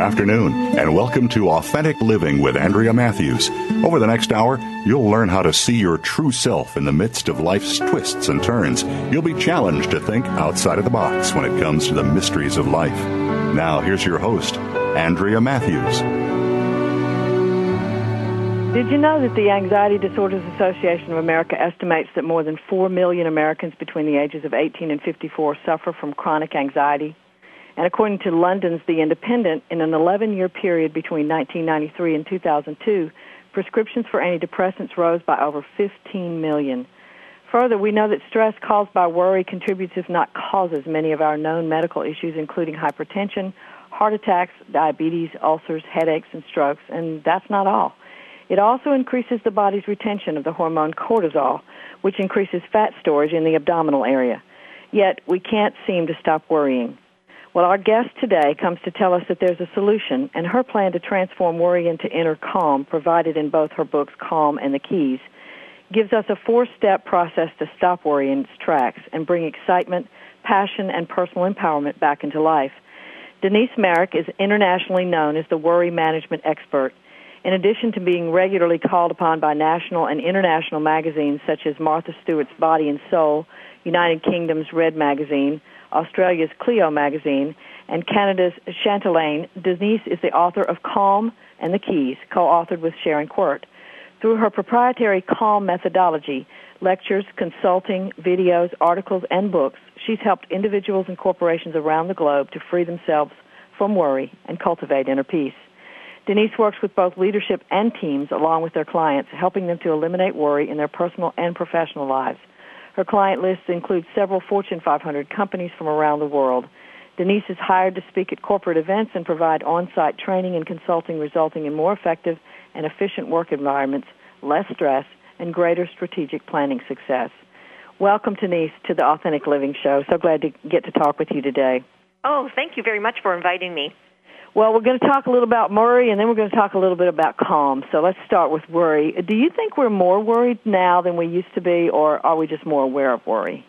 afternoon, and welcome to Authentic Living with Andrea Matthews. Over the next hour, you'll learn how to see your true self in the midst of life's twists and turns. You'll be challenged to think outside of the box when it comes to the mysteries of life. Now, here's your host, Andrea Matthews. Did you know that the Anxiety Disorders Association of America estimates that more than 4 million Americans between the ages of 18 and 54 suffer from chronic anxiety? And according to London's The Independent, in an 11 year period between 1993 and 2002, prescriptions for antidepressants rose by over 15 million. Further, we know that stress caused by worry contributes, if not causes, many of our known medical issues, including hypertension, heart attacks, diabetes, ulcers, headaches, and strokes. And that's not all. It also increases the body's retention of the hormone cortisol, which increases fat storage in the abdominal area. Yet, we can't seem to stop worrying. Well, our guest today comes to tell us that there's a solution, and her plan to transform worry into inner calm, provided in both her books, Calm and The Keys, gives us a four step process to stop worry in its tracks and bring excitement, passion, and personal empowerment back into life. Denise Marek is internationally known as the worry management expert. In addition to being regularly called upon by national and international magazines such as Martha Stewart's Body and Soul, United Kingdom's Red Magazine, Australia's Cleo magazine, and Canada's Chatelaine, Denise is the author of Calm and the Keys, co-authored with Sharon Quirt. Through her proprietary Calm methodology, lectures, consulting, videos, articles, and books, she's helped individuals and corporations around the globe to free themselves from worry and cultivate inner peace. Denise works with both leadership and teams along with their clients, helping them to eliminate worry in their personal and professional lives. Her client list includes several Fortune 500 companies from around the world. Denise is hired to speak at corporate events and provide on-site training and consulting resulting in more effective and efficient work environments, less stress, and greater strategic planning success. Welcome, Denise, to the Authentic Living Show. So glad to get to talk with you today. Oh, thank you very much for inviting me. Well, we're going to talk a little about worry, and then we're going to talk a little bit about calm. So let's start with worry. Do you think we're more worried now than we used to be, or are we just more aware of worry?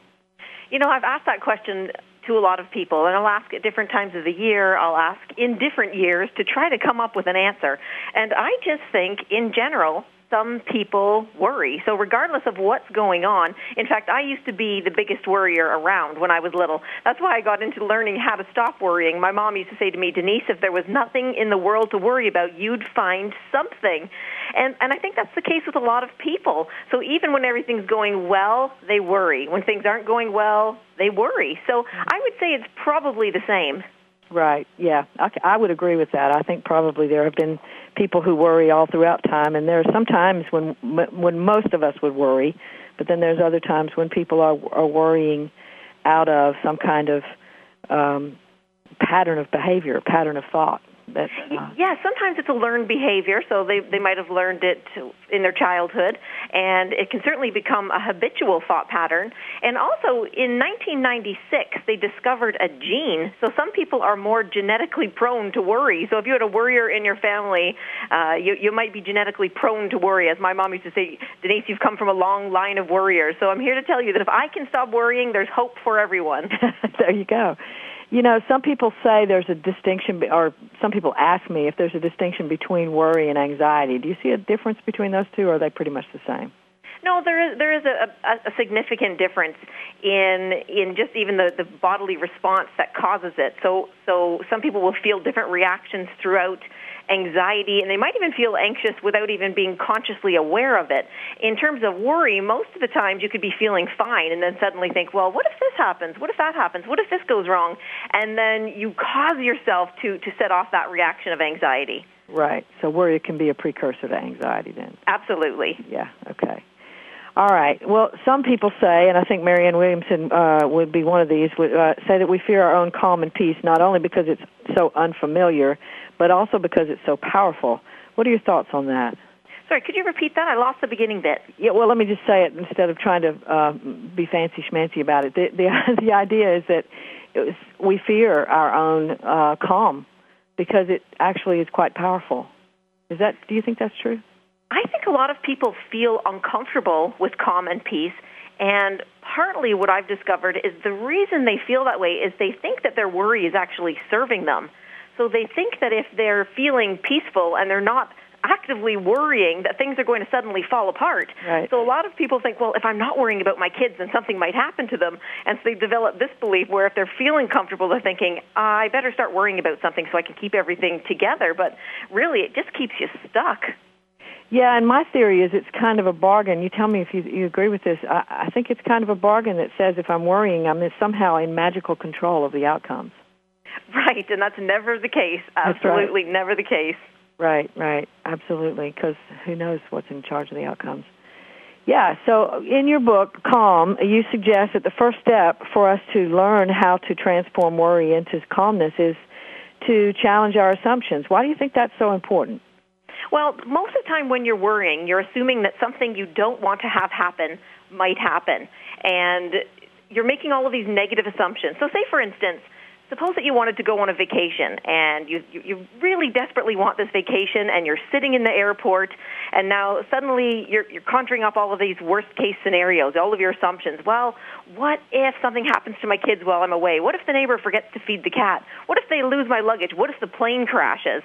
You know, I've asked that question to a lot of people, and I'll ask at different times of the year. I'll ask in different years to try to come up with an answer. And I just think, in general, some people worry. So regardless of what's going on, in fact, I used to be the biggest worrier around when I was little. That's why I got into learning how to stop worrying. My mom used to say to me, Denise, if there was nothing in the world to worry about, you'd find something. And and I think that's the case with a lot of people. So even when everything's going well, they worry. When things aren't going well, they worry. So I would say it's probably the same. Right. Yeah. I, I would agree with that. I think probably there have been people who worry all throughout time, and there are some times when when most of us would worry, but then there's other times when people are are worrying out of some kind of um, pattern of behavior, pattern of thought. Uh, yeah, sometimes it's a learned behavior, so they they might have learned it in their childhood, and it can certainly become a habitual thought pattern. And also, in 1996, they discovered a gene. So some people are more genetically prone to worry. So if you had a worrier in your family, uh, you you might be genetically prone to worry. As my mom used to say, Denise, you've come from a long line of worriers. So I'm here to tell you that if I can stop worrying, there's hope for everyone. there you go. You know, some people say there's a distinction, or some people ask me if there's a distinction between worry and anxiety. Do you see a difference between those two, or are they pretty much the same? No, there is there is a, a, a significant difference in in just even the, the bodily response that causes it. So so some people will feel different reactions throughout anxiety, and they might even feel anxious without even being consciously aware of it. In terms of worry, most of the times you could be feeling fine and then suddenly think, well, what if this happens? What if that happens? What if this goes wrong? And then you cause yourself to, to set off that reaction of anxiety. Right. So worry can be a precursor to anxiety then. Absolutely. Yeah. Okay. All right. Well, some people say, and I think Marianne Williamson uh, would be one of these, would uh, say that we fear our own calm and peace not only because it's so unfamiliar, but also because it's so powerful. What are your thoughts on that? Sorry, could you repeat that? I lost the beginning bit. Yeah, well, let me just say it instead of trying to uh, be fancy schmancy about it. The the, the idea is that was, we fear our own uh, calm because it actually is quite powerful. Is that? Do you think that's true? I think a lot of people feel uncomfortable with calm and peace. And partly what I've discovered is the reason they feel that way is they think that their worry is actually serving them. So they think that if they're feeling peaceful and they're not actively worrying that things are going to suddenly fall apart. Right. So a lot of people think, well, if I'm not worrying about my kids, then something might happen to them. And so they develop this belief where if they're feeling comfortable, they're thinking, I better start worrying about something so I can keep everything together. But really, it just keeps you stuck. Yeah, and my theory is it's kind of a bargain. You tell me if you, you agree with this. I, I think it's kind of a bargain that says if I'm worrying, I'm somehow in magical control of the outcomes. Right, and that's never the case. Absolutely right. never the case. Right, right, absolutely, because who knows what's in charge of the outcomes. Yeah, so in your book, Calm, you suggest that the first step for us to learn how to transform worry into calmness is to challenge our assumptions. Why do you think that's so important? Well, most of the time when you're worrying, you're assuming that something you don't want to have happen might happen. And you're making all of these negative assumptions. So say, for instance, suppose that you wanted to go on a vacation and you, you, you really desperately want this vacation and you're sitting in the airport and now suddenly you're, you're conjuring up all of these worst case scenarios, all of your assumptions. Well, what if something happens to my kids while I'm away? What if the neighbor forgets to feed the cat? What if they lose my luggage? What if the plane crashes?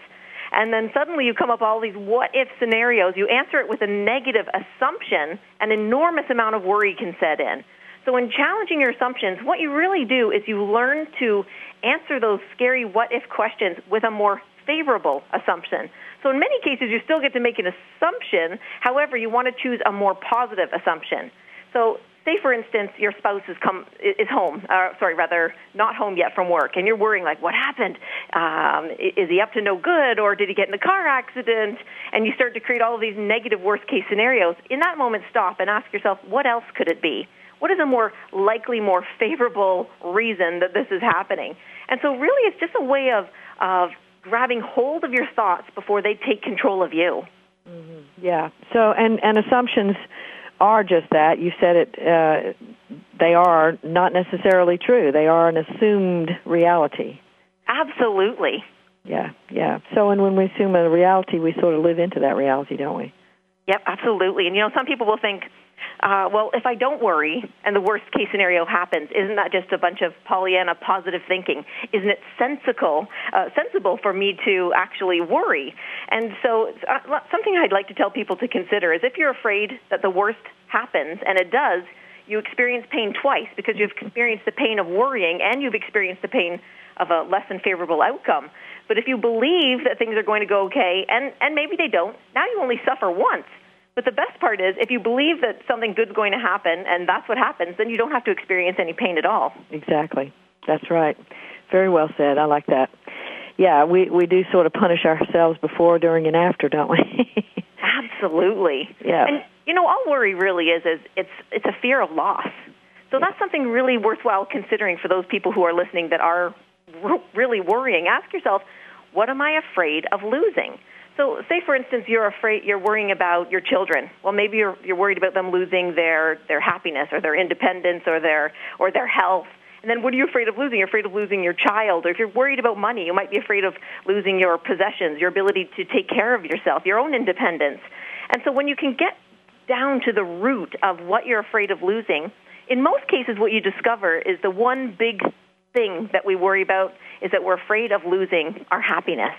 And then suddenly you come up all these what if scenarios. You answer it with a negative assumption, an enormous amount of worry can set in. So in challenging your assumptions, what you really do is you learn to answer those scary what if questions with a more favorable assumption. So in many cases, you still get to make an assumption. However, you want to choose a more positive assumption. So say, for instance, your spouse is come is home, uh, sorry, rather not home yet from work, and you're worrying like, what happened? Um, is he up to no good, or did he get in a car accident? And you start to create all of these negative worst case scenarios. In that moment, stop and ask yourself, what else could it be? What is a more likely, more favorable reason that this is happening? And so really it's just a way of, of grabbing hold of your thoughts before they take control of you. Mm-hmm. Yeah. So, and, and assumptions are just that. You said it, uh, they are not necessarily true. They are an assumed reality. Absolutely. Yeah, yeah. So, and when we assume a reality, we sort of live into that reality, don't we? Yep, absolutely. And you know, some people will think, uh, well, if I don't worry and the worst case scenario happens, isn't that just a bunch of Pollyanna positive thinking? Isn't it sensible, uh, sensible for me to actually worry? And so, uh, something I'd like to tell people to consider is if you're afraid that the worst happens, and it does, you experience pain twice because you've experienced the pain of worrying and you've experienced the pain of a less than favorable outcome. But if you believe that things are going to go okay, and, and maybe they don't, now you only suffer once. But the best part is, if you believe that something good's going to happen, and that's what happens, then you don't have to experience any pain at all. Exactly. That's right. Very well said. I like that. Yeah, we we do sort of punish ourselves before, during, and after, don't we? Absolutely. Yeah. And you know, all worry really is is it's it's a fear of loss. So that's something really worthwhile considering for those people who are listening that are really worrying. Ask yourself, what am I afraid of losing? So, say for instance, you're afraid, you're worrying about your children. Well, maybe you're you're worried about them losing their their happiness or their independence or their or their health. And then, what are you afraid of losing? You're afraid of losing your child, or if you're worried about money, you might be afraid of losing your possessions, your ability to take care of yourself, your own independence. And so, when you can get down to the root of what you're afraid of losing, in most cases, what you discover is the one big thing that we worry about is that we're afraid of losing our happiness.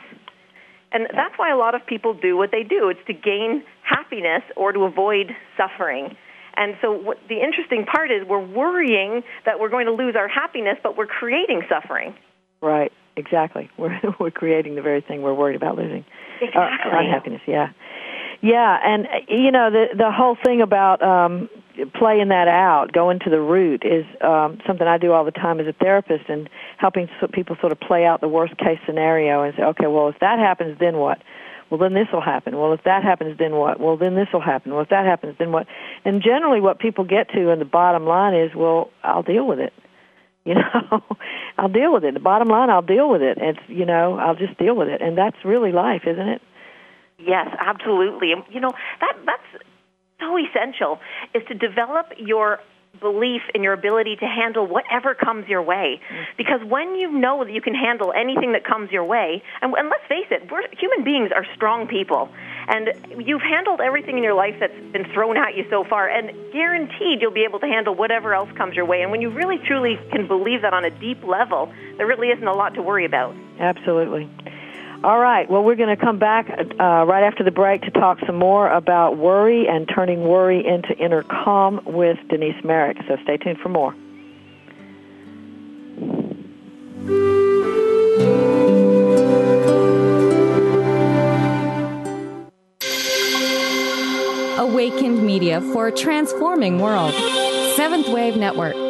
And that's why a lot of people do what they do. It's to gain happiness or to avoid suffering. And so what the interesting part is we're worrying that we're going to lose our happiness, but we're creating suffering. Right, exactly. We're we're creating the very thing we're worried about losing. Exactly. Our, unhappiness, yeah. Yeah, and you know the the whole thing about um playing that out, going to the root, is um, something I do all the time as a therapist, and helping people sort of play out the worst case scenario and say, okay, well, if that happens, then what? Well, then this will happen. Well, if that happens, then what? Well, then this will happen. Well, if that happens, then what? And generally, what people get to in the bottom line is, well, I'll deal with it. You know, I'll deal with it. The bottom line, I'll deal with it. It's you know, I'll just deal with it, and that's really life, isn't it? Yes, absolutely. And you know that that's so essential is to develop your belief in your ability to handle whatever comes your way. Mm. Because when you know that you can handle anything that comes your way, and, and let's face it, we're, human beings are strong people, and you've handled everything in your life that's been thrown at you so far, and guaranteed you'll be able to handle whatever else comes your way. And when you really truly can believe that on a deep level, there really isn't a lot to worry about. Absolutely. All right. Well, we're going to come back uh, right after the break to talk some more about worry and turning worry into inner calm with Denise Marek. So stay tuned for more. Awakened Media for a transforming world. Seventh Wave Network.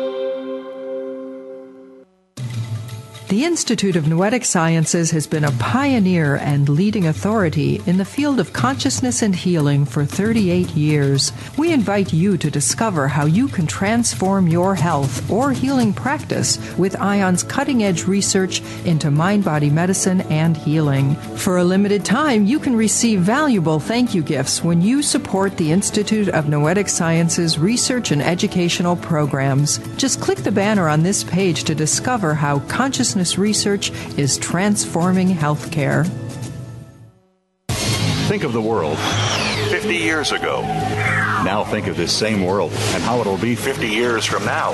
The Institute of Noetic Sciences has been a pioneer and leading authority in the field of consciousness and healing for 38 years. We invite you to discover how you can transform your health or healing practice with IONS cutting edge research into mind body medicine and healing. For a limited time, you can receive valuable thank you gifts when you support the Institute of Noetic Sciences research and educational programs. Just click the banner on this page to discover how consciousness research is transforming healthcare. Think of the world 50 years ago. Now think of this same world and how it'll be 50 years from now.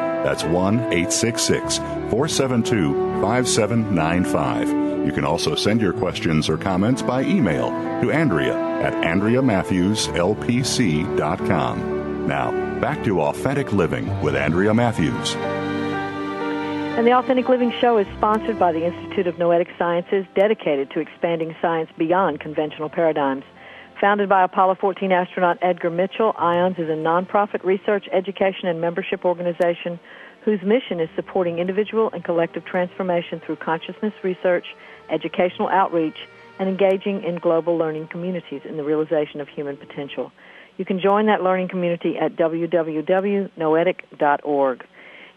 That's 1 866 472 5795. You can also send your questions or comments by email to Andrea at AndreaMatthewsLPC.com. Now, back to Authentic Living with Andrea Matthews. And the Authentic Living Show is sponsored by the Institute of Noetic Sciences, dedicated to expanding science beyond conventional paradigms. Founded by Apollo 14 astronaut Edgar Mitchell, IONS is a nonprofit research, education, and membership organization whose mission is supporting individual and collective transformation through consciousness research, educational outreach, and engaging in global learning communities in the realization of human potential. You can join that learning community at www.noetic.org.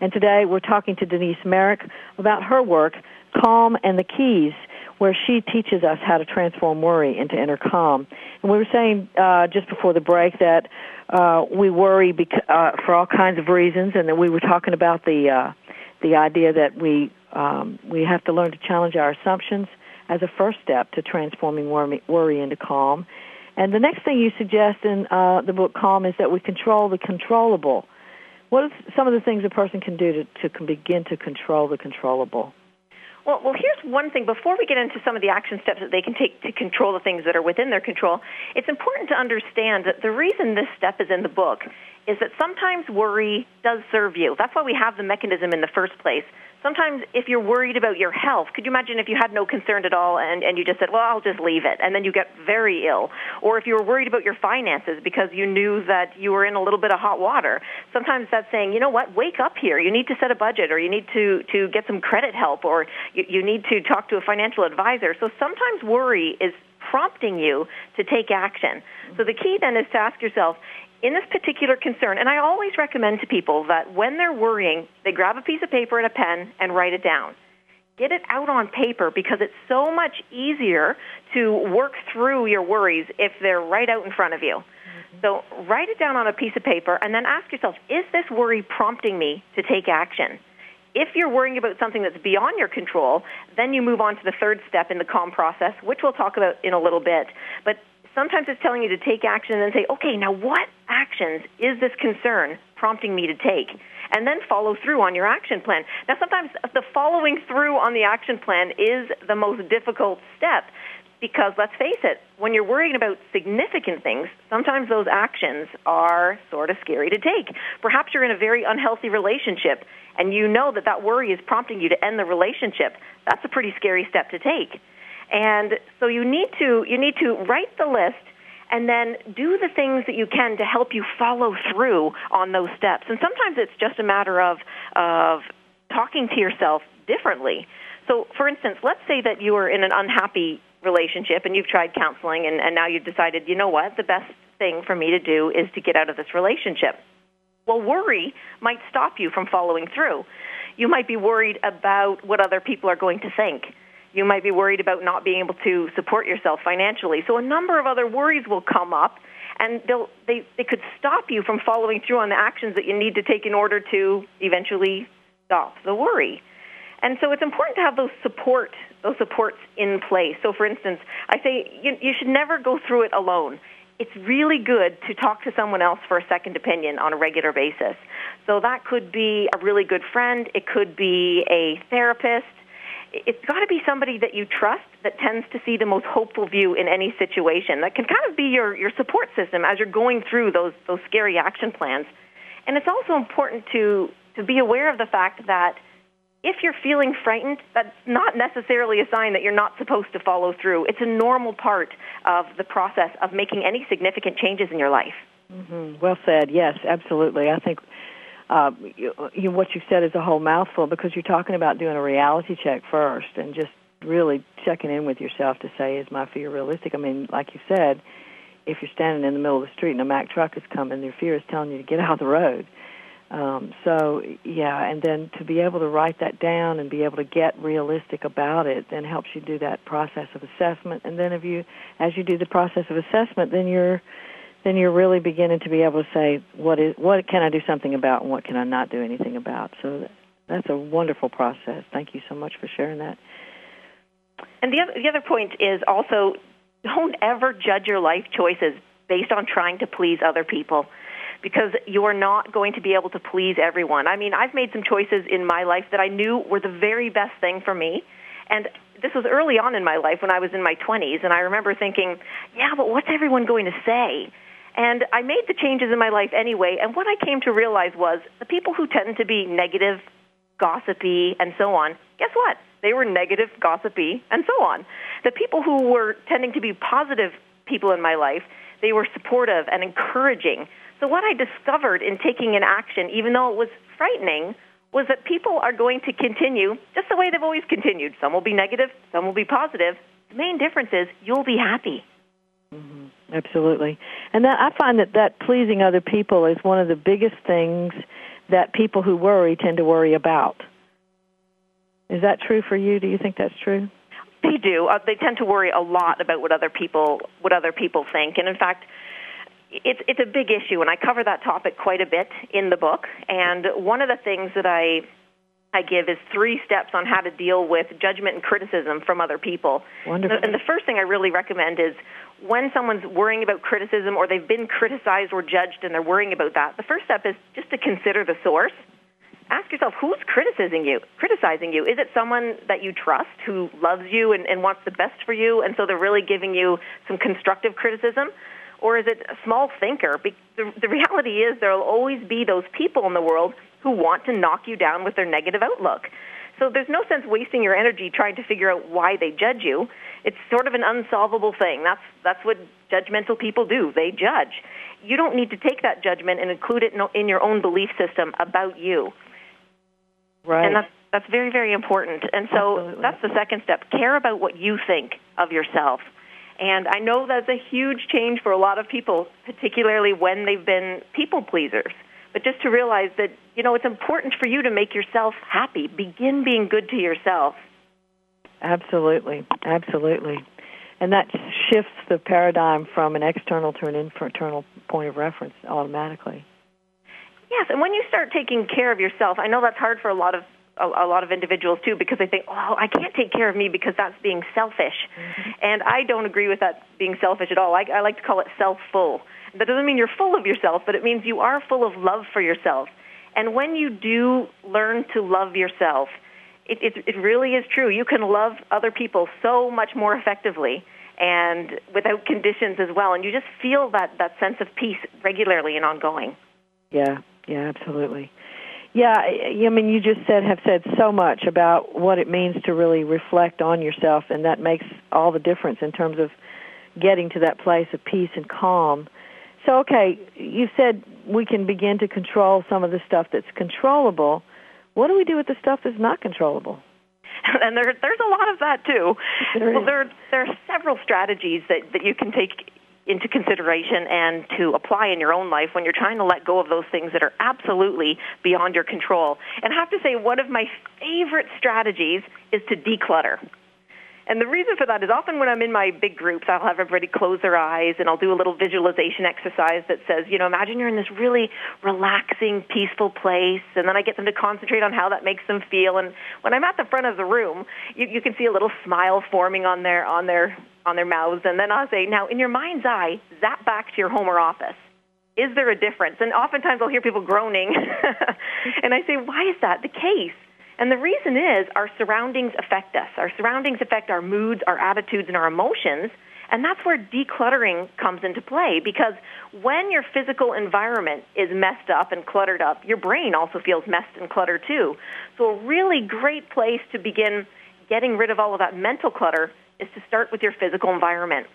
And today we're talking to Denise Marek about her work, Calm and the Keys, where she teaches us how to transform worry into inner calm. And we were saying uh, just before the break that uh, we worry bec- uh, for all kinds of reasons, and that we were talking about the uh, the idea that we um, we have to learn to challenge our assumptions as a first step to transforming worry, into calm. And the next thing you suggest in uh, the book Calm is that we control the controllable. What are some of the things a person can do to, to begin to control the controllable? Well, well, here's one thing. Before we get into some of the action steps that they can take to control the things that are within their control, it's important to understand that the reason this step is in the book is that sometimes worry does serve you. That's why we have the mechanism in the first place. Sometimes if you're worried about your health, could you imagine if you had no concern at all and, and you just said, well, I'll just leave it, and then you get very ill? Or if you were worried about your finances because you knew that you were in a little bit of hot water, sometimes that's saying, you know what, wake up here. You need to set a budget or you need to, to get some credit help or you, you need to talk to a financial advisor. So sometimes worry is prompting you to take action. So the key then is to ask yourself, in this particular concern, and I always recommend to people that when they're worrying, they grab a piece of paper and a pen and write it down. get it out on paper because it's so much easier to work through your worries if they're right out in front of you. Mm-hmm. So write it down on a piece of paper and then ask yourself, is this worry prompting me to take action? If you're worrying about something that's beyond your control, then you move on to the third step in the calm process, which we'll talk about in a little bit. But sometimes it's telling you to take action and say, okay, now what actions is this concern prompting me to take? And then follow through on your action plan. Now, sometimes the following through on the action plan is the most difficult step because let's face it, when you're worrying about significant things, sometimes those actions are sort of scary to take. Perhaps you're in a very unhealthy relationship and you know that that worry is prompting you to end the relationship. That's a pretty scary step to take. And so you need to you need to write the list and then do the things that you can to help you follow through on those steps. And sometimes it's just a matter of of talking to yourself differently. So, for instance, let's say that you are in an unhappy relationship and you've tried counseling and, and now you've decided, you know what, the best thing for me to do is to get out of this relationship. Well, worry might stop you from following through. You might be worried about what other people are going to think. You might be worried about not being able to support yourself financially. So a number of other worries will come up and they'll, they, they could stop you from following through on the actions that you need to take in order to eventually stop the worry. And so it's important to have those support those supports in place. So, for instance, I say you, you should never go through it alone. It's really good to talk to someone else for a second opinion on a regular basis. So that could be a really good friend. It could be a therapist. It's got to be somebody that you trust that tends to see the most hopeful view in any situation. That can kind of be your, your support system as you're going through those, those scary action plans. And it's also important to, to be aware of the fact that if you're feeling frightened, that's not necessarily a sign that you're not supposed to follow through. It's a normal part of the process of making any significant changes in your life. Mm-hmm. Well said. Yes, absolutely. I think uh, you, you, what you said is a whole mouthful because you're talking about doing a reality check first and just really checking in with yourself to say, is my fear realistic? I mean, like you said, if you're standing in the middle of the street and a Mack truck is coming, your fear is telling you to get out of the road. Um, so yeah, and then to be able to write that down and be able to get realistic about it, then helps you do that process of assessment. And then if you, as you do the process of assessment, then you're, then you're really beginning to be able to say what is what can I do something about and what can I not do anything about. So that's a wonderful process. Thank you so much for sharing that. And the other, the other point is also don't ever judge your life choices based on trying to please other people because you're not going to be able to please everyone. I mean, I've made some choices in my life that I knew were the very best thing for me. And this was early on in my life when I was in my 20s, and I remember thinking, yeah, but what's everyone going to say? And I made the changes in my life anyway, and what I came to realize was the people who tend to be negative, gossipy, and so on, guess what? They were negative, gossipy, and so on. The people who were tending to be positive people in my life, they were supportive and encouraging. So what I discovered in taking an action, even though it was frightening, was that people are going to continue just the way they've always continued. Some will be negative, some will be positive. The main difference is you'll be happy. Mm-hmm. Absolutely. And that I find that that pleasing other people is one of the biggest things that people who worry tend to worry about. Is that true for you? Do you think that's true? They do. Uh, they tend to worry a lot about what other people what other people think. And in fact, it's it's a big issue, and I cover that topic quite a bit in the book. And one of the things that I I give is three steps on how to deal with judgment and criticism from other people. Wonderful. And the first thing I really recommend is when someone's worrying about criticism or they've been criticized or judged and they're worrying about that, the first step is just to consider the source. Ask yourself who's criticizing you? Criticizing you? Is it someone that you trust who loves you and, and wants the best for you, and so they're really giving you some constructive criticism? or is it a small thinker? The, the reality is there will always be those people in the world who want to knock you down with their negative outlook. So there's no sense wasting your energy trying to figure out why they judge you. It's sort of an unsolvable thing. That's that's what judgmental people do. They judge. You don't need to take that judgment and include it in your own belief system about you. Right. And that's that's very very important. And so Absolutely. that's the second step. Care about what you think of yourself. And I know that's a huge change for a lot of people, particularly when they've been people pleasers. But just to realize that, you know, it's important for you to make yourself happy. Begin being good to yourself. Absolutely, absolutely. And that shifts the paradigm from an external to an internal point of reference automatically. Yes, and when you start taking care of yourself, I know that's hard for a lot of a, a lot of individuals too because they think, "Oh, I can't take care of me because that's being selfish," mm-hmm. and I don't agree with that being selfish at all. I, I like to call it self-full. That doesn't mean you're full of yourself, but it means you are full of love for yourself. And when you do learn to love yourself, it, it, it really is true. You can love other people so much more effectively and without conditions as well, and you just feel that that sense of peace regularly and ongoing. Yeah, yeah, absolutely. Yeah, I mean, you just said have said so much about what it means to really reflect on yourself, and that makes all the difference in terms of getting to that place of peace and calm. So, okay, you said we can begin to control some of the stuff that's controllable. What do we do with the stuff that's not controllable? And there, there's a lot of that too. There well, there, there are several strategies that, that you can take into consideration and to apply in your own life when you're trying to let go of those things that are absolutely beyond your control. And I have to say, one of my favorite strategies is to declutter. And the reason for that is often when I'm in my big groups, I'll have everybody close their eyes and I'll do a little visualization exercise that says, you know, imagine you're in this really relaxing, peaceful place. And then I get them to concentrate on how that makes them feel. And when I'm at the front of the room, you, you can see a little smile forming on their, on their, on their mouths. And then I'll say, now in your mind's eye, zap back to your home or office. Is there a difference? And oftentimes I'll hear people groaning. and I say, why is that the case? And the reason is our surroundings affect us. Our surroundings affect our moods, our attitudes, and our emotions. And that's where decluttering comes into play because when your physical environment is messed up and cluttered up, your brain also feels messed and cluttered too. So a really great place to begin getting rid of all of that mental clutter is to start with your physical environment.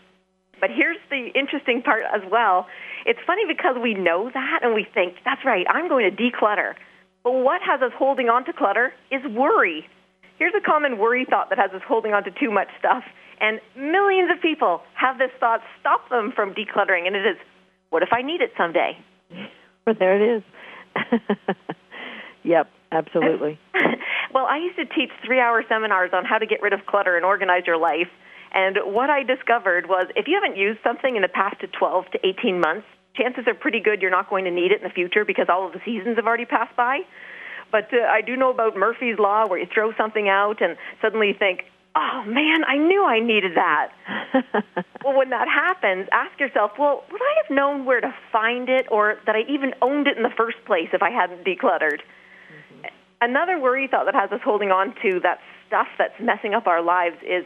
But here's the interesting part as well. It's funny because we know that and we think, that's right, I'm going to declutter. But what has us holding on to clutter is worry. Here's a common worry thought that has us holding on to too much stuff. And millions of people have this thought stop them from decluttering, and it is, what if I need it someday? But there it is. yep, absolutely. well, I used to teach three hour seminars on how to get rid of clutter and organize your life. And what I discovered was if you haven't used something in the past 12 to 18 months, chances are pretty good you're not going to need it in the future because all of the seasons have already passed by. But uh, I do know about Murphy's Law where you throw something out and suddenly you think, oh man, I knew I needed that. well, when that happens, ask yourself, well, would I have known where to find it or that I even owned it in the first place if I hadn't decluttered? Mm-hmm. Another worry thought that has us holding on to that stuff that's messing up our lives is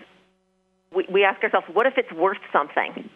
we, we ask ourselves, what if it's worth something?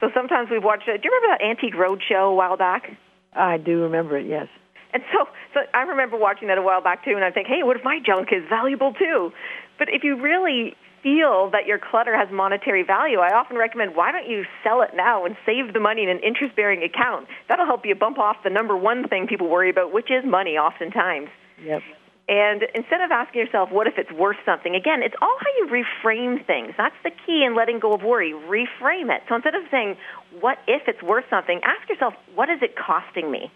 So sometimes we've watched. Uh, do you remember that Antique Roadshow a while back? I do remember it. Yes. And so, so I remember watching that a while back too, and I think, hey, what if my junk is valuable too? But if you really feel that your clutter has monetary value, I often recommend why don't you sell it now and save the money in an interest bearing account? That'll help you bump off the number one thing people worry about, which is money oftentimes. Yep. And instead of asking yourself, what if it's worth something? Again, it's all how you reframe things. That's the key in letting go of worry. Reframe it. So instead of saying, what if it's worth something, ask yourself, what is it costing me?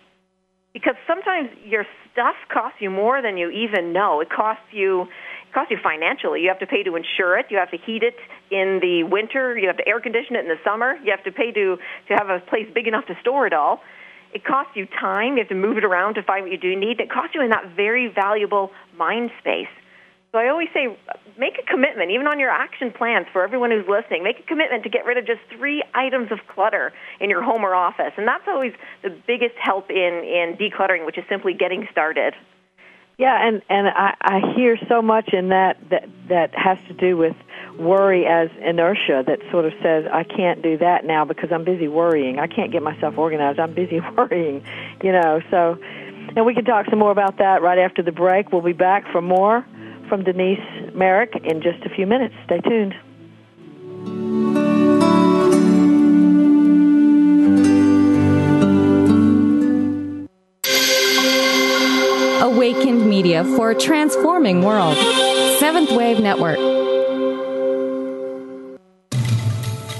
Because sometimes your stuff costs you more than you even know. It costs you, it costs you financially. You have to pay to insure it. You have to heat it in the winter. You have to air condition it in the summer. You have to pay to, to have a place big enough to store it all. It costs you time. You have to move it around to find what you do need. It costs you in that very valuable mind space. So I always say, make a commitment, even on your action plans for everyone who's listening. Make a commitment to get rid of just three items of clutter in your home or office, and that's always the biggest help in in decluttering, which is simply getting started. Yeah, and and I, I hear so much in that that that has to do with worry as inertia that sort of says I can't do that now because I'm busy worrying. I can't get myself organized. I'm busy worrying, you know. So, and we can talk some more about that right after the break. We'll be back for more from Denise Marek in just a few minutes. Stay tuned. Awakened Media for a transforming world. Seventh Wave Network.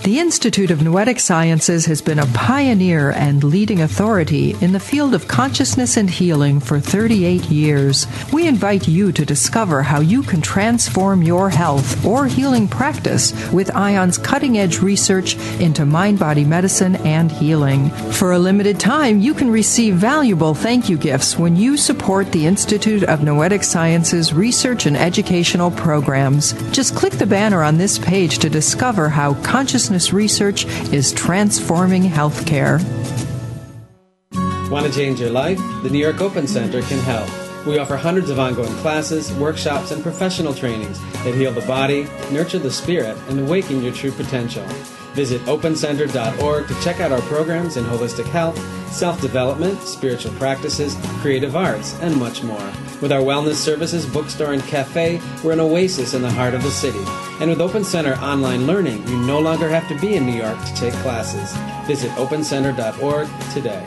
The Institute of Noetic Sciences has been a pioneer and leading authority in the field of consciousness and healing for 38 years. We invite you to discover how you can transform your health or healing practice with IONS cutting edge research into mind body medicine and healing. For a limited time, you can receive valuable thank you gifts when you support the Institute of Noetic Sciences research and educational programs. Just click the banner on this page to discover how consciousness research is transforming healthcare. Want to change your life? The New York Open Center can help. We offer hundreds of ongoing classes, workshops, and professional trainings that heal the body, nurture the spirit, and awaken your true potential. Visit opencenter.org to check out our programs in holistic health, self development, spiritual practices, creative arts, and much more. With our wellness services, bookstore, and cafe, we're an oasis in the heart of the city. And with Open Center online learning, you no longer have to be in New York to take classes. Visit opencenter.org today.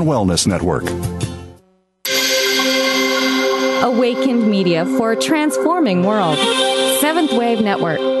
Wellness Network. Awakened Media for transforming world. Seventh Wave Network.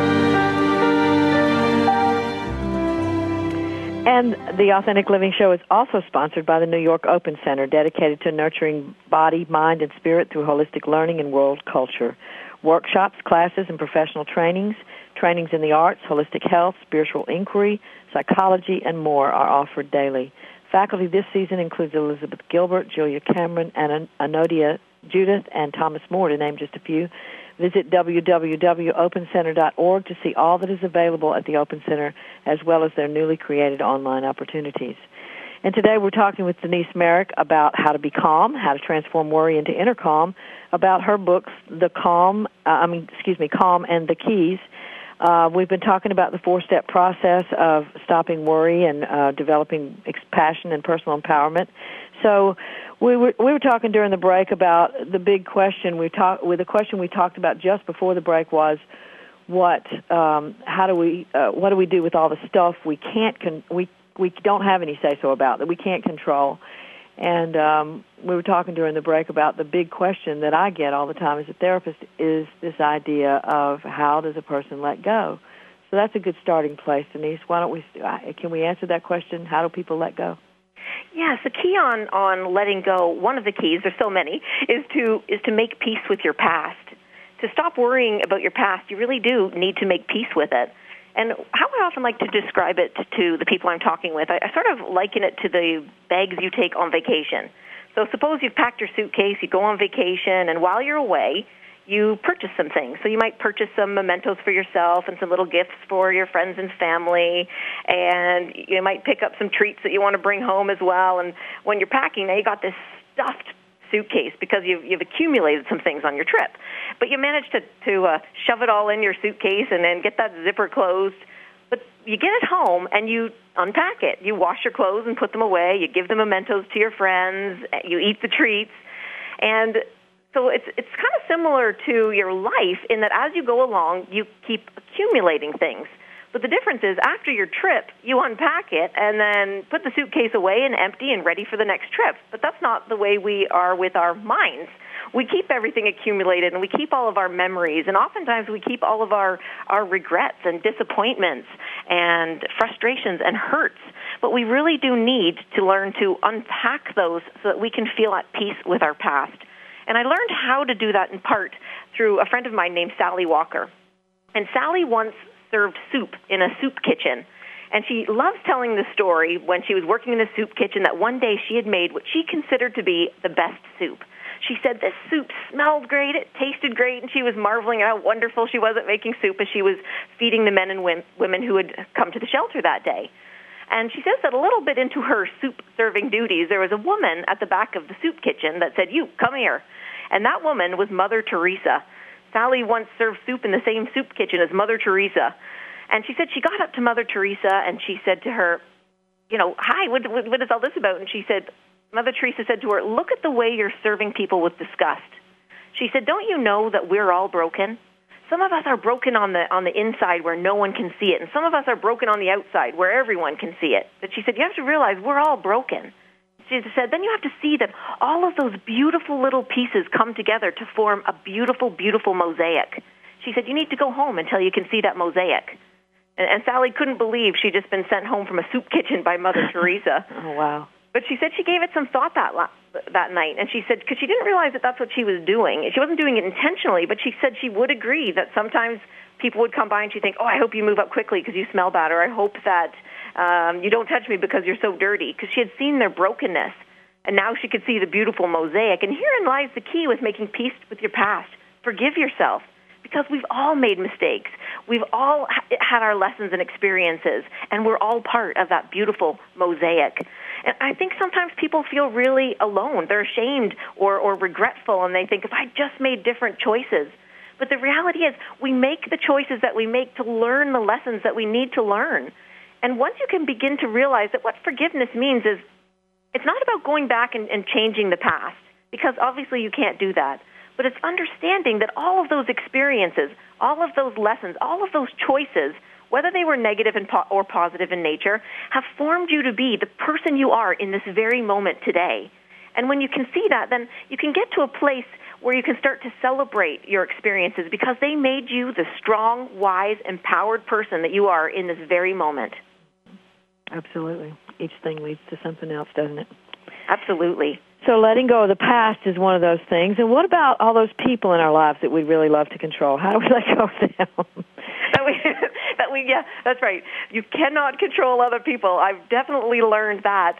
And the Authentic Living Show is also sponsored by the New York Open Center, dedicated to nurturing body, mind, and spirit through holistic learning and world culture. Workshops, classes, and professional trainings, trainings in the arts, holistic health, spiritual inquiry, psychology, and more are offered daily. Faculty this season includes Elizabeth Gilbert, Julia Cameron, and Anodea Judith, and Thomas Moore, to name just a few. Visit www.opencenter.org to see all that is available at the Open Center, as well as their newly created online opportunities. And today we're talking with Denise Marek about how to be calm, how to transform worry into inner calm, about her books, The Calm, uh, I mean, excuse me, Calm and the Keys. Uh, we've been talking about the four-step process of stopping worry and uh, developing passion and personal empowerment. So we were we were talking during the break about the big question we talked with the question we talked about just before the break was what um, how do we uh, what do we do with all the stuff we can't con- we we don't have any say so about that we can't control? And um, we were talking during the break about the big question that I get all the time as a therapist is this idea of how does a person let go? So that's a good starting place Denise. Why don't we uh, can we answer that question? How do people let go Yes, the key on on letting go. One of the keys, there's so many, is to is to make peace with your past. To stop worrying about your past, you really do need to make peace with it. And how I often like to describe it to the people I'm talking with, I, I sort of liken it to the bags you take on vacation. So suppose you've packed your suitcase, you go on vacation, and while you're away, you purchase some things. So you might purchase some mementos for yourself and some little gifts for your friends and family, and you might pick up some treats that you want to bring home as well. And when you're packing, now you got this stuffed suitcase because you've, you've accumulated some things on your trip. But you managed to, to uh, shove it all in your suitcase and then get that zipper closed. But you get it home and you unpack it. You wash your clothes and put them away. You give the mementos to your friends. You eat the treats. And so it's it's kind of similar to your life in that as you go along, you keep accumulating things. But the difference is after your trip, you unpack it and then put the suitcase away and empty and ready for the next trip. But that's not the way we are with our minds. We keep everything accumulated and we keep all of our memories and oftentimes we keep all of our, our regrets and disappointments and frustrations and hurts. But we really do need to learn to unpack those so that we can feel at peace with our past. And I learned how to do that in part through a friend of mine named Sally Walker. And Sally once served soup in a soup kitchen. And she loves telling the story when she was working in the soup kitchen that one day she had made what she considered to be the best soup. She said this soup smelled great, it tasted great, and she was marveling at how wonderful she was at making soup as she was feeding the men and women who had come to the shelter that day. And she says that a little bit into her soup serving duties, there was a woman at the back of the soup kitchen that said, You, come here. And that woman was Mother Teresa. Sally once served soup in the same soup kitchen as Mother Teresa. And she said she got up to Mother Teresa and she said to her, you know, hi, what, what, is all this about? And she said, Mother Teresa said to her, look at the way you're serving people with disgust. She said, don't you know that we're all broken? Some of us are broken on the on the inside where no one can see it, and some of us are broken on the outside where everyone can see it. But she said, you have to realize we're all broken. She said, then you have to see that all of those beautiful little pieces come together to form a beautiful, beautiful mosaic. She said, you need to go home until you can see that mosaic. And, and Sally couldn't believe she'd just been sent home from a soup kitchen by Mother Teresa. Oh, wow. But she said she gave it some thought that la- that night, and she said because she didn't realize that that's what she was doing. She wasn't doing it intentionally, but she said she would agree that sometimes people would come by and she'd think, "Oh, I hope you move up quickly because you smell bad," or "I hope that um, you don't touch me because you're so dirty," because she had seen their brokenness, and now she could see the beautiful mosaic. And herein lies the key with making peace with your past. Forgive yourself because we've all made mistakes. We've all had our lessons and experiences, and we're all part of that beautiful mosaic. And I think sometimes people feel really alone. They're ashamed or, or regretful, and they think, if I just made different choices. But the reality is, we make the choices that we make to learn the lessons that we need to learn. And once you can begin to realize that what forgiveness means is it's not about going back and, and changing the past, because obviously you can't do that. But it's understanding that all of those experiences, all of those lessons, all of those choices whether they were negative or positive in nature, have formed you to be the person you are in this very moment today. And when you can see that, then you can get to a place where you can start to celebrate your experiences because they made you the strong, wise, empowered person that you are in this very moment. Absolutely. Each thing leads to something else, doesn't it? Absolutely. So letting go of the past is one of those things. And what about all those people in our lives that we'd really love to control? How do we let go of them? that we that we yeah, that's right. You cannot control other people. I've definitely learned that.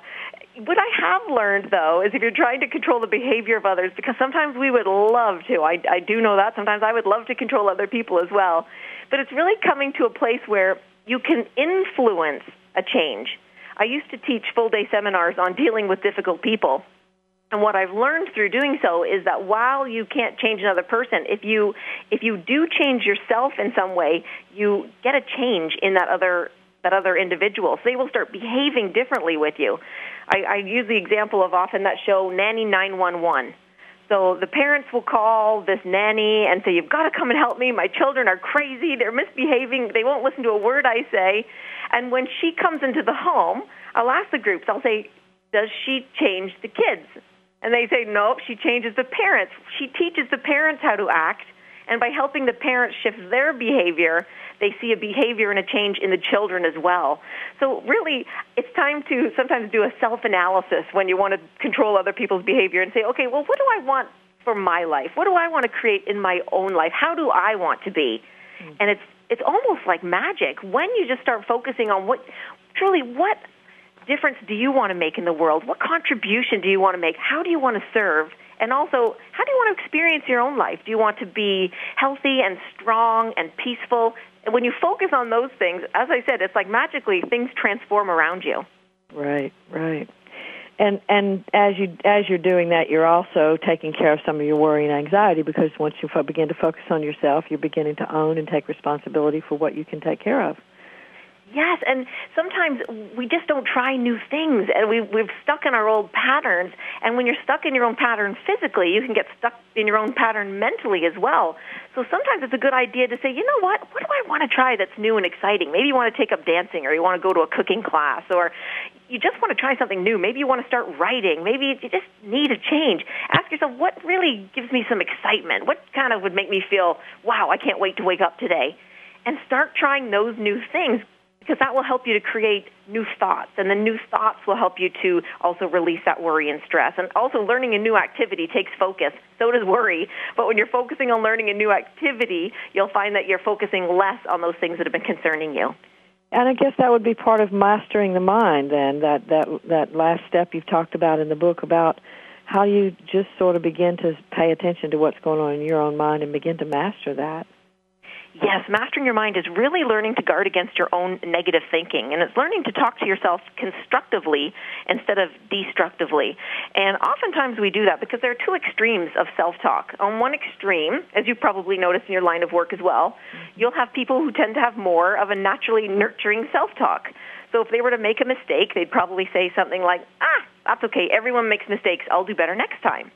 What I have learned though is if you're trying to control the behavior of others, because sometimes we would love to. I, I do know that. Sometimes I would love to control other people as well. But it's really coming to a place where you can influence a change. I used to teach full day seminars on dealing with difficult people and what I've learned through doing so is that while you can't change another person, if you if you do change yourself in some way, you get a change in that other that other individual. So they will start behaving differently with you. I, I use the example of often that show Nanny 911. So the parents will call this nanny and say, "You've got to come and help me. My children are crazy. They're misbehaving. They won't listen to a word I say." And when she comes into the home, I'll ask the groups. I'll say, "Does she change the kids?" And they say, nope, she changes the parents. She teaches the parents how to act, and by helping the parents shift their behavior, they see a behavior and a change in the children as well. So really, it's time to sometimes do a self-analysis when you want to control other people's behavior and say, okay, well, what do I want for my life? What do I want to create in my own life? How do I want to be? Mm-hmm. And it's it's almost like magic when you just start focusing on what truly what difference do you want to make in the world? What contribution do you want to make? How do you want to serve? And also, how do you want to experience your own life? Do you want to be healthy and strong and peaceful? And when you focus on those things, as I said, it's like magically things transform around you. Right, right. And and as you as you're doing that, you're also taking care of some of your worry and anxiety because once you begin to focus on yourself, you're beginning to own and take responsibility for what you can take care of. Yes, and sometimes we just don't try new things, and we, we've stuck in our old patterns. And when you're stuck in your own pattern physically, you can get stuck in your own pattern mentally as well. So sometimes it's a good idea to say, you know what, what do I want to try that's new and exciting? Maybe you want to take up dancing, or you want to go to a cooking class, or you just want to try something new. Maybe you want to start writing. Maybe you just need a change. Ask yourself, what really gives me some excitement? What kind of would make me feel, wow, I can't wait to wake up today? And start trying those new things because that will help you to create new thoughts and the new thoughts will help you to also release that worry and stress. And also learning a new activity takes focus. So does worry. But when you're focusing on learning a new activity you'll find that you're focusing less on those things that have been concerning you. And I guess that would be part of mastering the mind then that that that last step you've talked about in the book about how you just sort of begin to pay attention to what's going on in your own mind and begin to master that Yes, mastering your mind is really learning to guard against your own negative thinking, and it's learning to talk to yourself constructively instead of destructively. And oftentimes we do that because there are two extremes of self-talk. On one extreme, as you probably noticed in your line of work as well, you'll have people who tend to have more of a naturally nurturing self-talk. So if they were to make a mistake, they'd probably say something like, "Ah, that's okay. Everyone makes mistakes. I'll do better next time."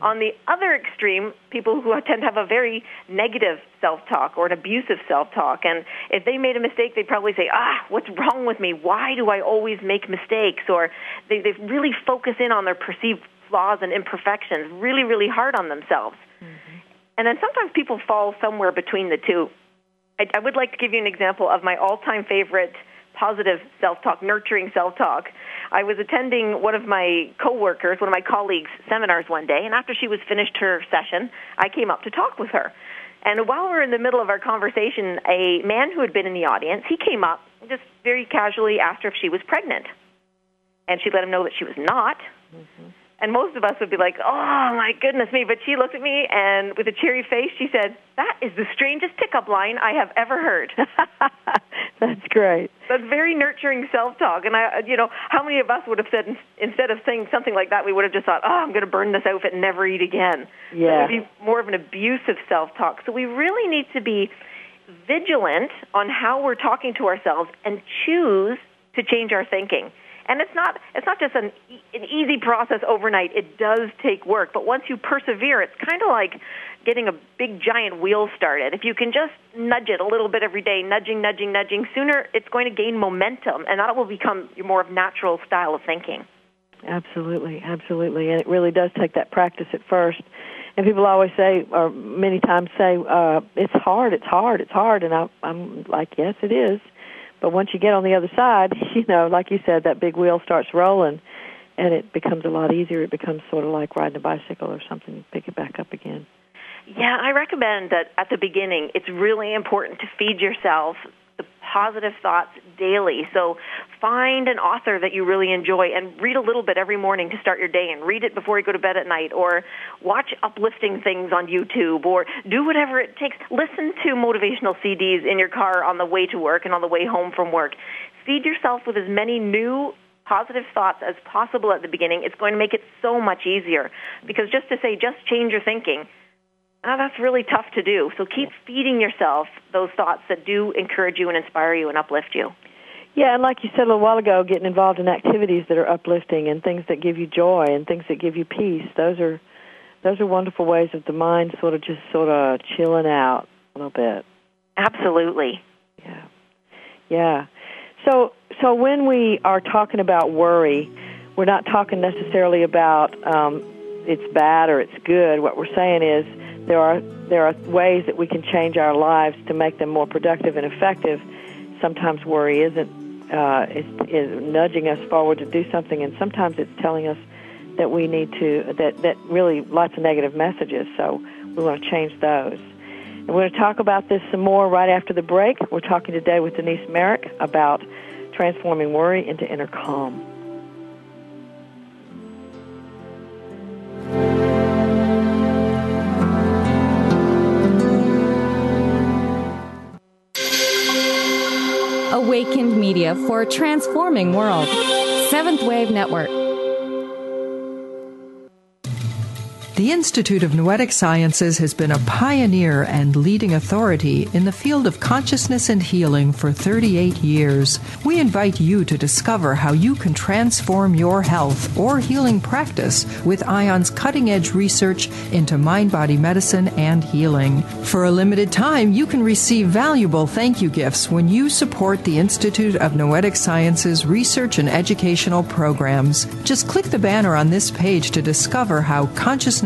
On the other extreme, people who tend to have a very negative self-talk or an abusive self-talk, and if they made a mistake, they'd probably say, "Ah, what's wrong with me? Why do I always make mistakes?" Or they they really focus in on their perceived flaws and imperfections, really, really hard on themselves. Mm-hmm. And then sometimes people fall somewhere between the two. I, I would like to give you an example of my all-time favorite positive self-talk, nurturing self-talk. I was attending one of my coworkers, one of my colleagues' seminars one day, and after she was finished her session, I came up to talk with her. And while we were in the middle of our conversation, a man who had been in the audience, he came up and just very casually asked her if she was pregnant. And she let him know that she was not. Mm-hmm. And most of us would be like, oh my goodness me. But she looked at me and with a cheery face, she said, that is the strangest pickup line I have ever heard. That's great. That's very nurturing self-talk. And I, you know, how many of us would have said, instead of saying something like that, we would have just thought, oh, I'm going to burn this outfit and never eat again. Yeah. That would be more of an abusive self-talk. So we really need to be vigilant on how we're talking to ourselves and choose to change our thinking. And it's not it's not just an an easy process overnight. It does take work, but once you persevere, it's kind of like getting a big giant wheel started. If you can just nudge it a little bit every day, nudging, nudging, nudging, sooner it's going to gain momentum, and that will become your more of natural style of thinking. Absolutely, absolutely, and it really does take that practice at first. And people always say, or many times say, uh, "It's hard, it's hard, it's hard," and I, I'm like, "Yes, it is." But once you get on the other side, you know, like you said, that big wheel starts rolling and it becomes a lot easier. It becomes sort of like riding a bicycle or something. You pick it back up again. Yeah, I recommend that at the beginning, it's really important to feed yourself the positive thoughts daily. So find an author that you really enjoy and read a little bit every morning to start your day and read it before you go to bed at night or watch uplifting things on YouTube or do whatever it takes. Listen to motivational CDs in your car on the way to work and on the way home from work. Feed yourself with as many new positive thoughts as possible at the beginning. It's going to make it so much easier because just to say just change your thinking Oh, that's really tough to do. So keep feeding yourself those thoughts that do encourage you and inspire you and uplift you. Yeah, and like you said a little while ago, getting involved in activities that are uplifting and things that give you joy and things that give you peace. Those are those are wonderful ways of the mind sort of just sort of chilling out a little bit. Absolutely. Yeah. Yeah. So so when we are talking about worry, we're not talking necessarily about um, it's bad or it's good. What we're saying is there are there are ways that we can change our lives to make them more productive and effective. Sometimes worry isn't uh, is, is nudging us forward to do something, and sometimes it's telling us that we need to that that really lots of negative messages. So we want to change those. And we're going to talk about this some more right after the break. We're talking today with Denise Marek about transforming worry into inner calm. Awakened Media for a transforming world. Seventh Wave Network. The Institute of Noetic Sciences has been a pioneer and leading authority in the field of consciousness and healing for 38 years. We invite you to discover how you can transform your health or healing practice with IONS' cutting edge research into mind body medicine and healing. For a limited time, you can receive valuable thank you gifts when you support the Institute of Noetic Sciences research and educational programs. Just click the banner on this page to discover how consciousness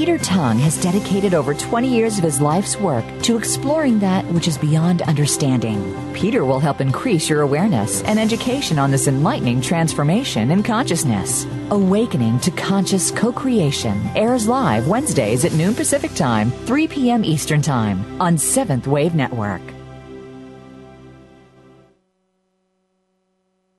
Peter Tongue has dedicated over 20 years of his life's work to exploring that which is beyond understanding. Peter will help increase your awareness and education on this enlightening transformation in consciousness. Awakening to Conscious Co-Creation airs live Wednesdays at noon Pacific Time, 3 p.m. Eastern Time on Seventh Wave Network.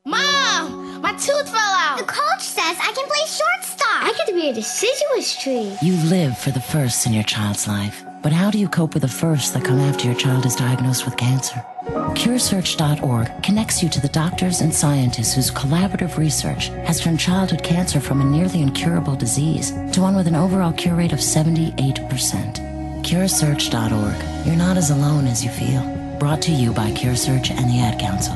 Mom, my tooth fell out. The coach says I can play shortstop. I get to be a deciduous tree. You live for the firsts in your child's life. But how do you cope with the firsts that come after your child is diagnosed with cancer? CureSearch.org connects you to the doctors and scientists whose collaborative research has turned childhood cancer from a nearly incurable disease to one with an overall cure rate of 78%. CureSearch.org. You're not as alone as you feel. Brought to you by CureSearch and the Ad Council.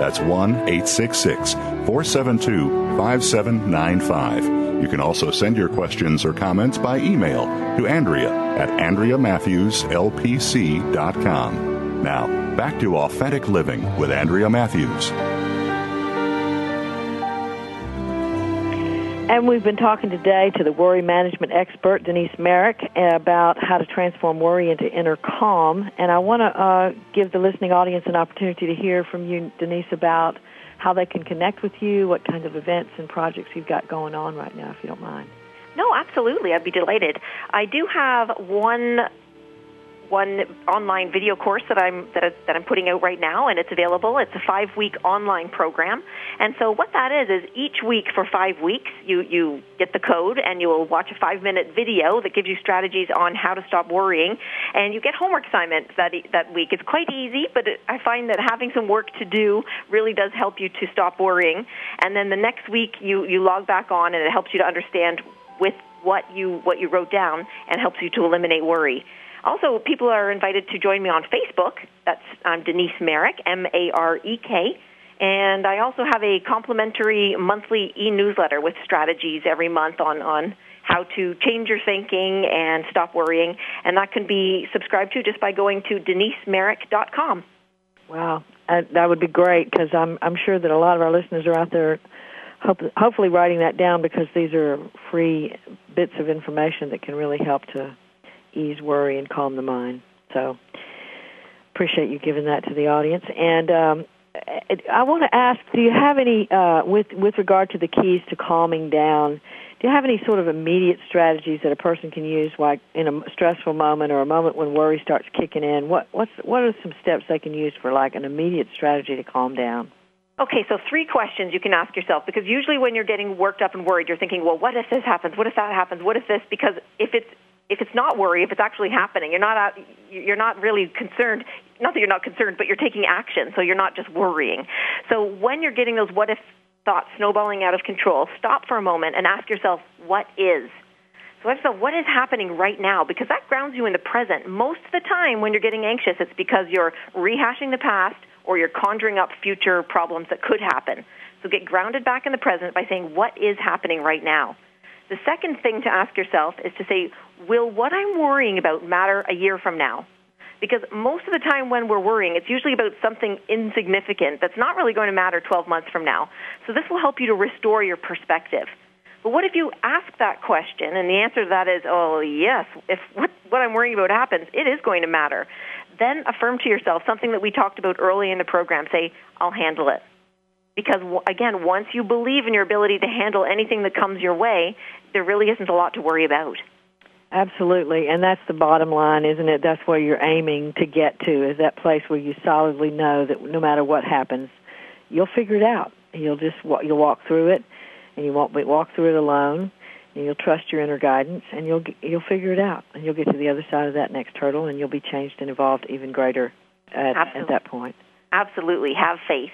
That's 1 866 472 5795. You can also send your questions or comments by email to Andrea at AndreaMatthewsLPC.com. Now, back to Authentic Living with Andrea Matthews. And we've been talking today to the worry management expert, Denise Marek, about how to transform worry into inner calm. And I want to uh, give the listening audience an opportunity to hear from you, Denise, about how they can connect with you, what kind of events and projects you've got going on right now, if you don't mind. No, absolutely. I'd be delighted. I do have one one online video course that I'm that, that I'm putting out right now, and it's available. It's a five week online program, and so what that is is each week for five weeks, you you get the code, and you will watch a five minute video that gives you strategies on how to stop worrying, and you get homework assignments that that week. It's quite easy, but it, I find that having some work to do really does help you to stop worrying. And then the next week, you you log back on, and it helps you to understand with what you what you wrote down, and helps you to eliminate worry. Also, people are invited to join me on Facebook. That's I'm Denise Marek, M A R E K. And I also have a complimentary monthly e-newsletter with strategies every month on, on how to change your thinking and stop worrying. And that can be subscribed to just by going to denisemarek.com. Wow, uh, that would be great because I'm, I'm sure that a lot of our listeners are out there hope, hopefully writing that down because these are free bits of information that can really help to ease worry and calm the mind. So appreciate you giving that to the audience. And um, I want to ask, do you have any uh, with with regard to the keys to calming down? Do you have any sort of immediate strategies that a person can use, like in a stressful moment or a moment when worry starts kicking in? What what's what are some steps they can use for like an immediate strategy to calm down? Okay, so three questions you can ask yourself because usually when you're getting worked up and worried, you're thinking, well, what if this happens? What if that happens? What if this? Because if it's if it's not worry, if it's actually happening, you're not out, you're not really concerned. Not that you're not concerned, but you're taking action, so you're not just worrying. So when you're getting those what if thoughts snowballing out of control, stop for a moment and ask yourself, what is? So ask yourself, what is happening right now? Because that grounds you in the present. Most of the time when you're getting anxious, it's because you're rehashing the past or you're conjuring up future problems that could happen. So get grounded back in the present by saying, what is happening right now? The second thing to ask yourself is to say, will what I'm worrying about matter a year from now? Because most of the time when we're worrying, it's usually about something insignificant that's not really going to matter 12 months from now. So this will help you to restore your perspective. But what if you ask that question and the answer to that is, oh, yes, if what, what I'm worrying about happens, it is going to matter. Then affirm to yourself something that we talked about early in the program. Say, I'll handle it. Because again, once you believe in your ability to handle anything that comes your way, there really isn't a lot to worry about. Absolutely, and that's the bottom line, isn't it? That's where you're aiming to get to, is that place where you solidly know that no matter what happens, you'll figure it out. You'll just you'll walk through it, and you won't walk through it alone. And you'll trust your inner guidance, and you'll you'll figure it out, and you'll get to the other side of that next hurdle, and you'll be changed and evolved even greater at, at that point. Absolutely, have faith.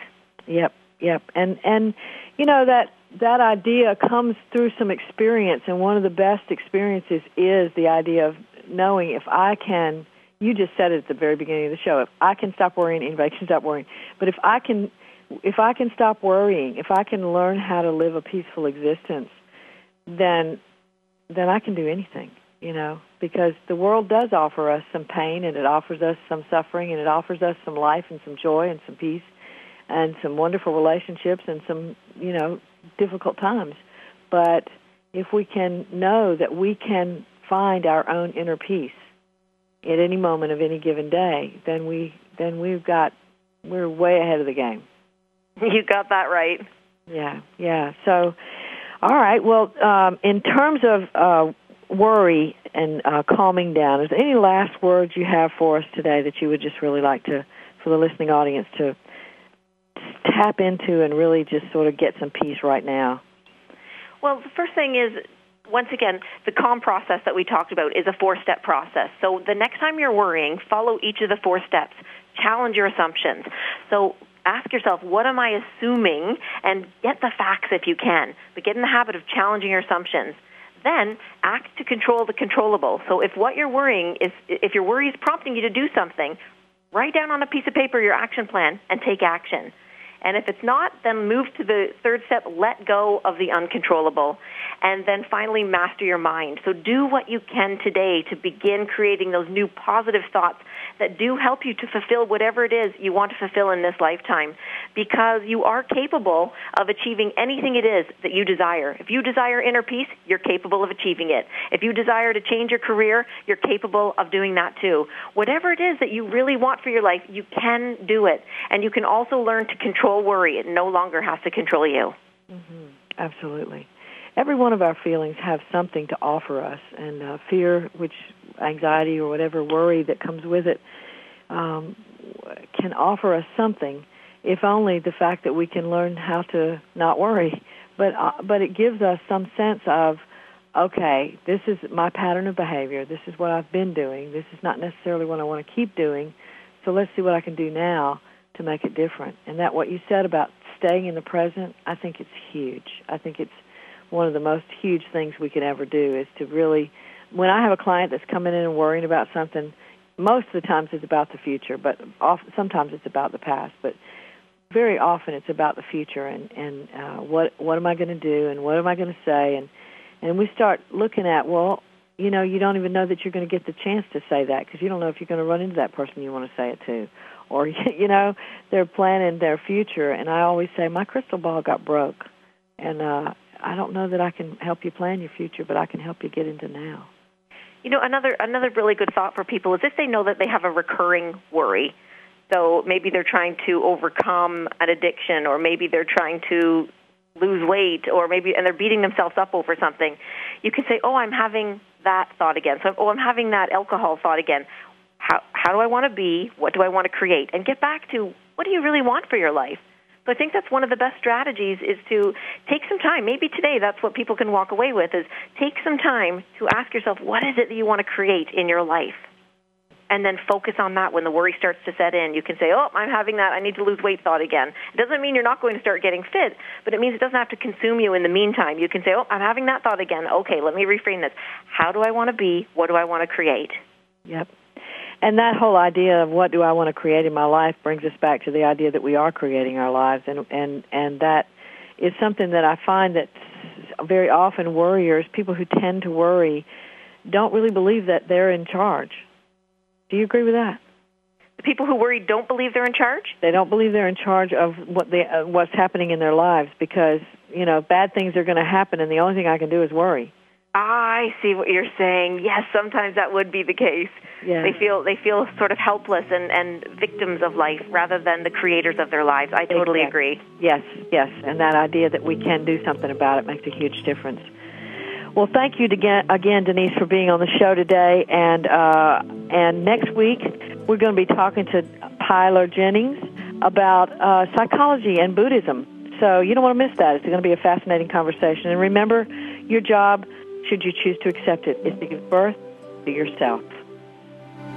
Yep, yep, and and you know that that idea comes through some experience, and one of the best experiences is the idea of knowing if I can. You just said it at the very beginning of the show. If I can stop worrying, anybody can stop worrying. But if I can if I can stop worrying, if I can learn how to live a peaceful existence, then then I can do anything, you know, because the world does offer us some pain and it offers us some suffering and it offers us some life and some joy and some peace and some wonderful relationships and some, you know, difficult times. But if we can know that we can find our own inner peace at any moment of any given day, then we then we've got we're way ahead of the game. You got that right. Yeah, yeah. So, all right. Well, um, in terms of uh, worry and uh, calming down, is there any last words you have for us today that you would just really like to, for the listening audience, to tap into and really just sort of get some peace right now? Well, the first thing is once again, the calm process that we talked about is a four step process. So the next time you're worrying, follow each of the four steps. Challenge your assumptions. So ask yourself, what am I assuming? And get the facts if you can, but get in the habit of challenging your assumptions. Then act to control the controllable. So if what you're worrying is, if your worry is prompting you to do something, write down on a piece of paper your action plan and take action. And if it's not, then move to the third step, let go of the uncontrollable. And then finally, master your mind. So do what you can today to begin creating those new positive thoughts that do help you to fulfill whatever it is you want to fulfill in this lifetime because you are capable of achieving anything it is that you desire. If you desire inner peace, you're capable of achieving it. If you desire to change your career, you're capable of doing that too. Whatever it is that you really want for your life, you can do it. And you can also learn to control worry. It no longer has to control you. Mm-hmm. Absolutely every one of our feelings have something to offer us, and uh, fear, which anxiety or whatever worry that comes with it, um, can offer us something. If only the fact that we can learn how to not worry, but uh, but it gives us some sense of, okay, this is my pattern of behavior. This is what I've been doing. This is not necessarily what I want to keep doing. So let's see what I can do now to make it different. And that what you said about staying in the present, I think it's huge. I think it's one of the most huge things we can ever do is to really when I have a client that's coming in and worrying about something, most of the times it's about the future, but often, sometimes it's about the past. But very often it's about the future and and uh, what what am I going to do and what am I going to say and and we start looking at well you know you don't even know that you're going to get the chance to say that because you don't know if you're going to run into that person you want to say it to or you know they're planning their future and I always say my crystal ball got broke and uh I don't know that I can help you plan your future, but I can help you get into now. You know, another another really good thought for people is if they know that they have a recurring worry. So maybe they're trying to overcome an addiction, or maybe they're trying to lose weight, or maybe and they're beating themselves up over something. You can say, "Oh, I'm having that thought again." So, "Oh, I'm having that alcohol thought again." How how do I want to be? What do I want to create? And get back to what do you really want for your life? So I think that's one of the best strategies is to take some time. Maybe today that's what people can walk away with is take some time to ask yourself what is it that you want to create in your life? And then focus on that when the worry starts to set in. You can say, "Oh, I'm having that. I need to lose weight." Thought again. It doesn't mean you're not going to start getting fit, but it means it doesn't have to consume you in the meantime. You can say, "Oh, I'm having that thought again. Okay, let me reframe this. How do I want to be? What do I want to create?" Yep and that whole idea of what do I want to create in my life brings us back to the idea that we are creating our lives and and and that is something that I find that very often worriers, people who tend to worry, don't really believe that they're in charge. Do you agree with that? The people who worry don't believe they're in charge. They don't believe they're in charge of what they uh, what's happening in their lives because you know bad things are going to happen, and the only thing I can do is worry. I see what you're saying. Yes, sometimes that would be the case. Yeah. They feel they feel sort of helpless and, and victims of life rather than the creators of their lives. I totally Exactly. agree. Yes, yes, and that idea that we can do something about it makes a huge difference. Well, thank you again, again, Denise, for being on the show today. And uh, and next week we're going to be talking to Pilar Jennings about uh, psychology and Buddhism. So you don't want to miss that. It's going to be a fascinating conversation. And remember, your job, should you choose to accept it, is to give birth to yourself.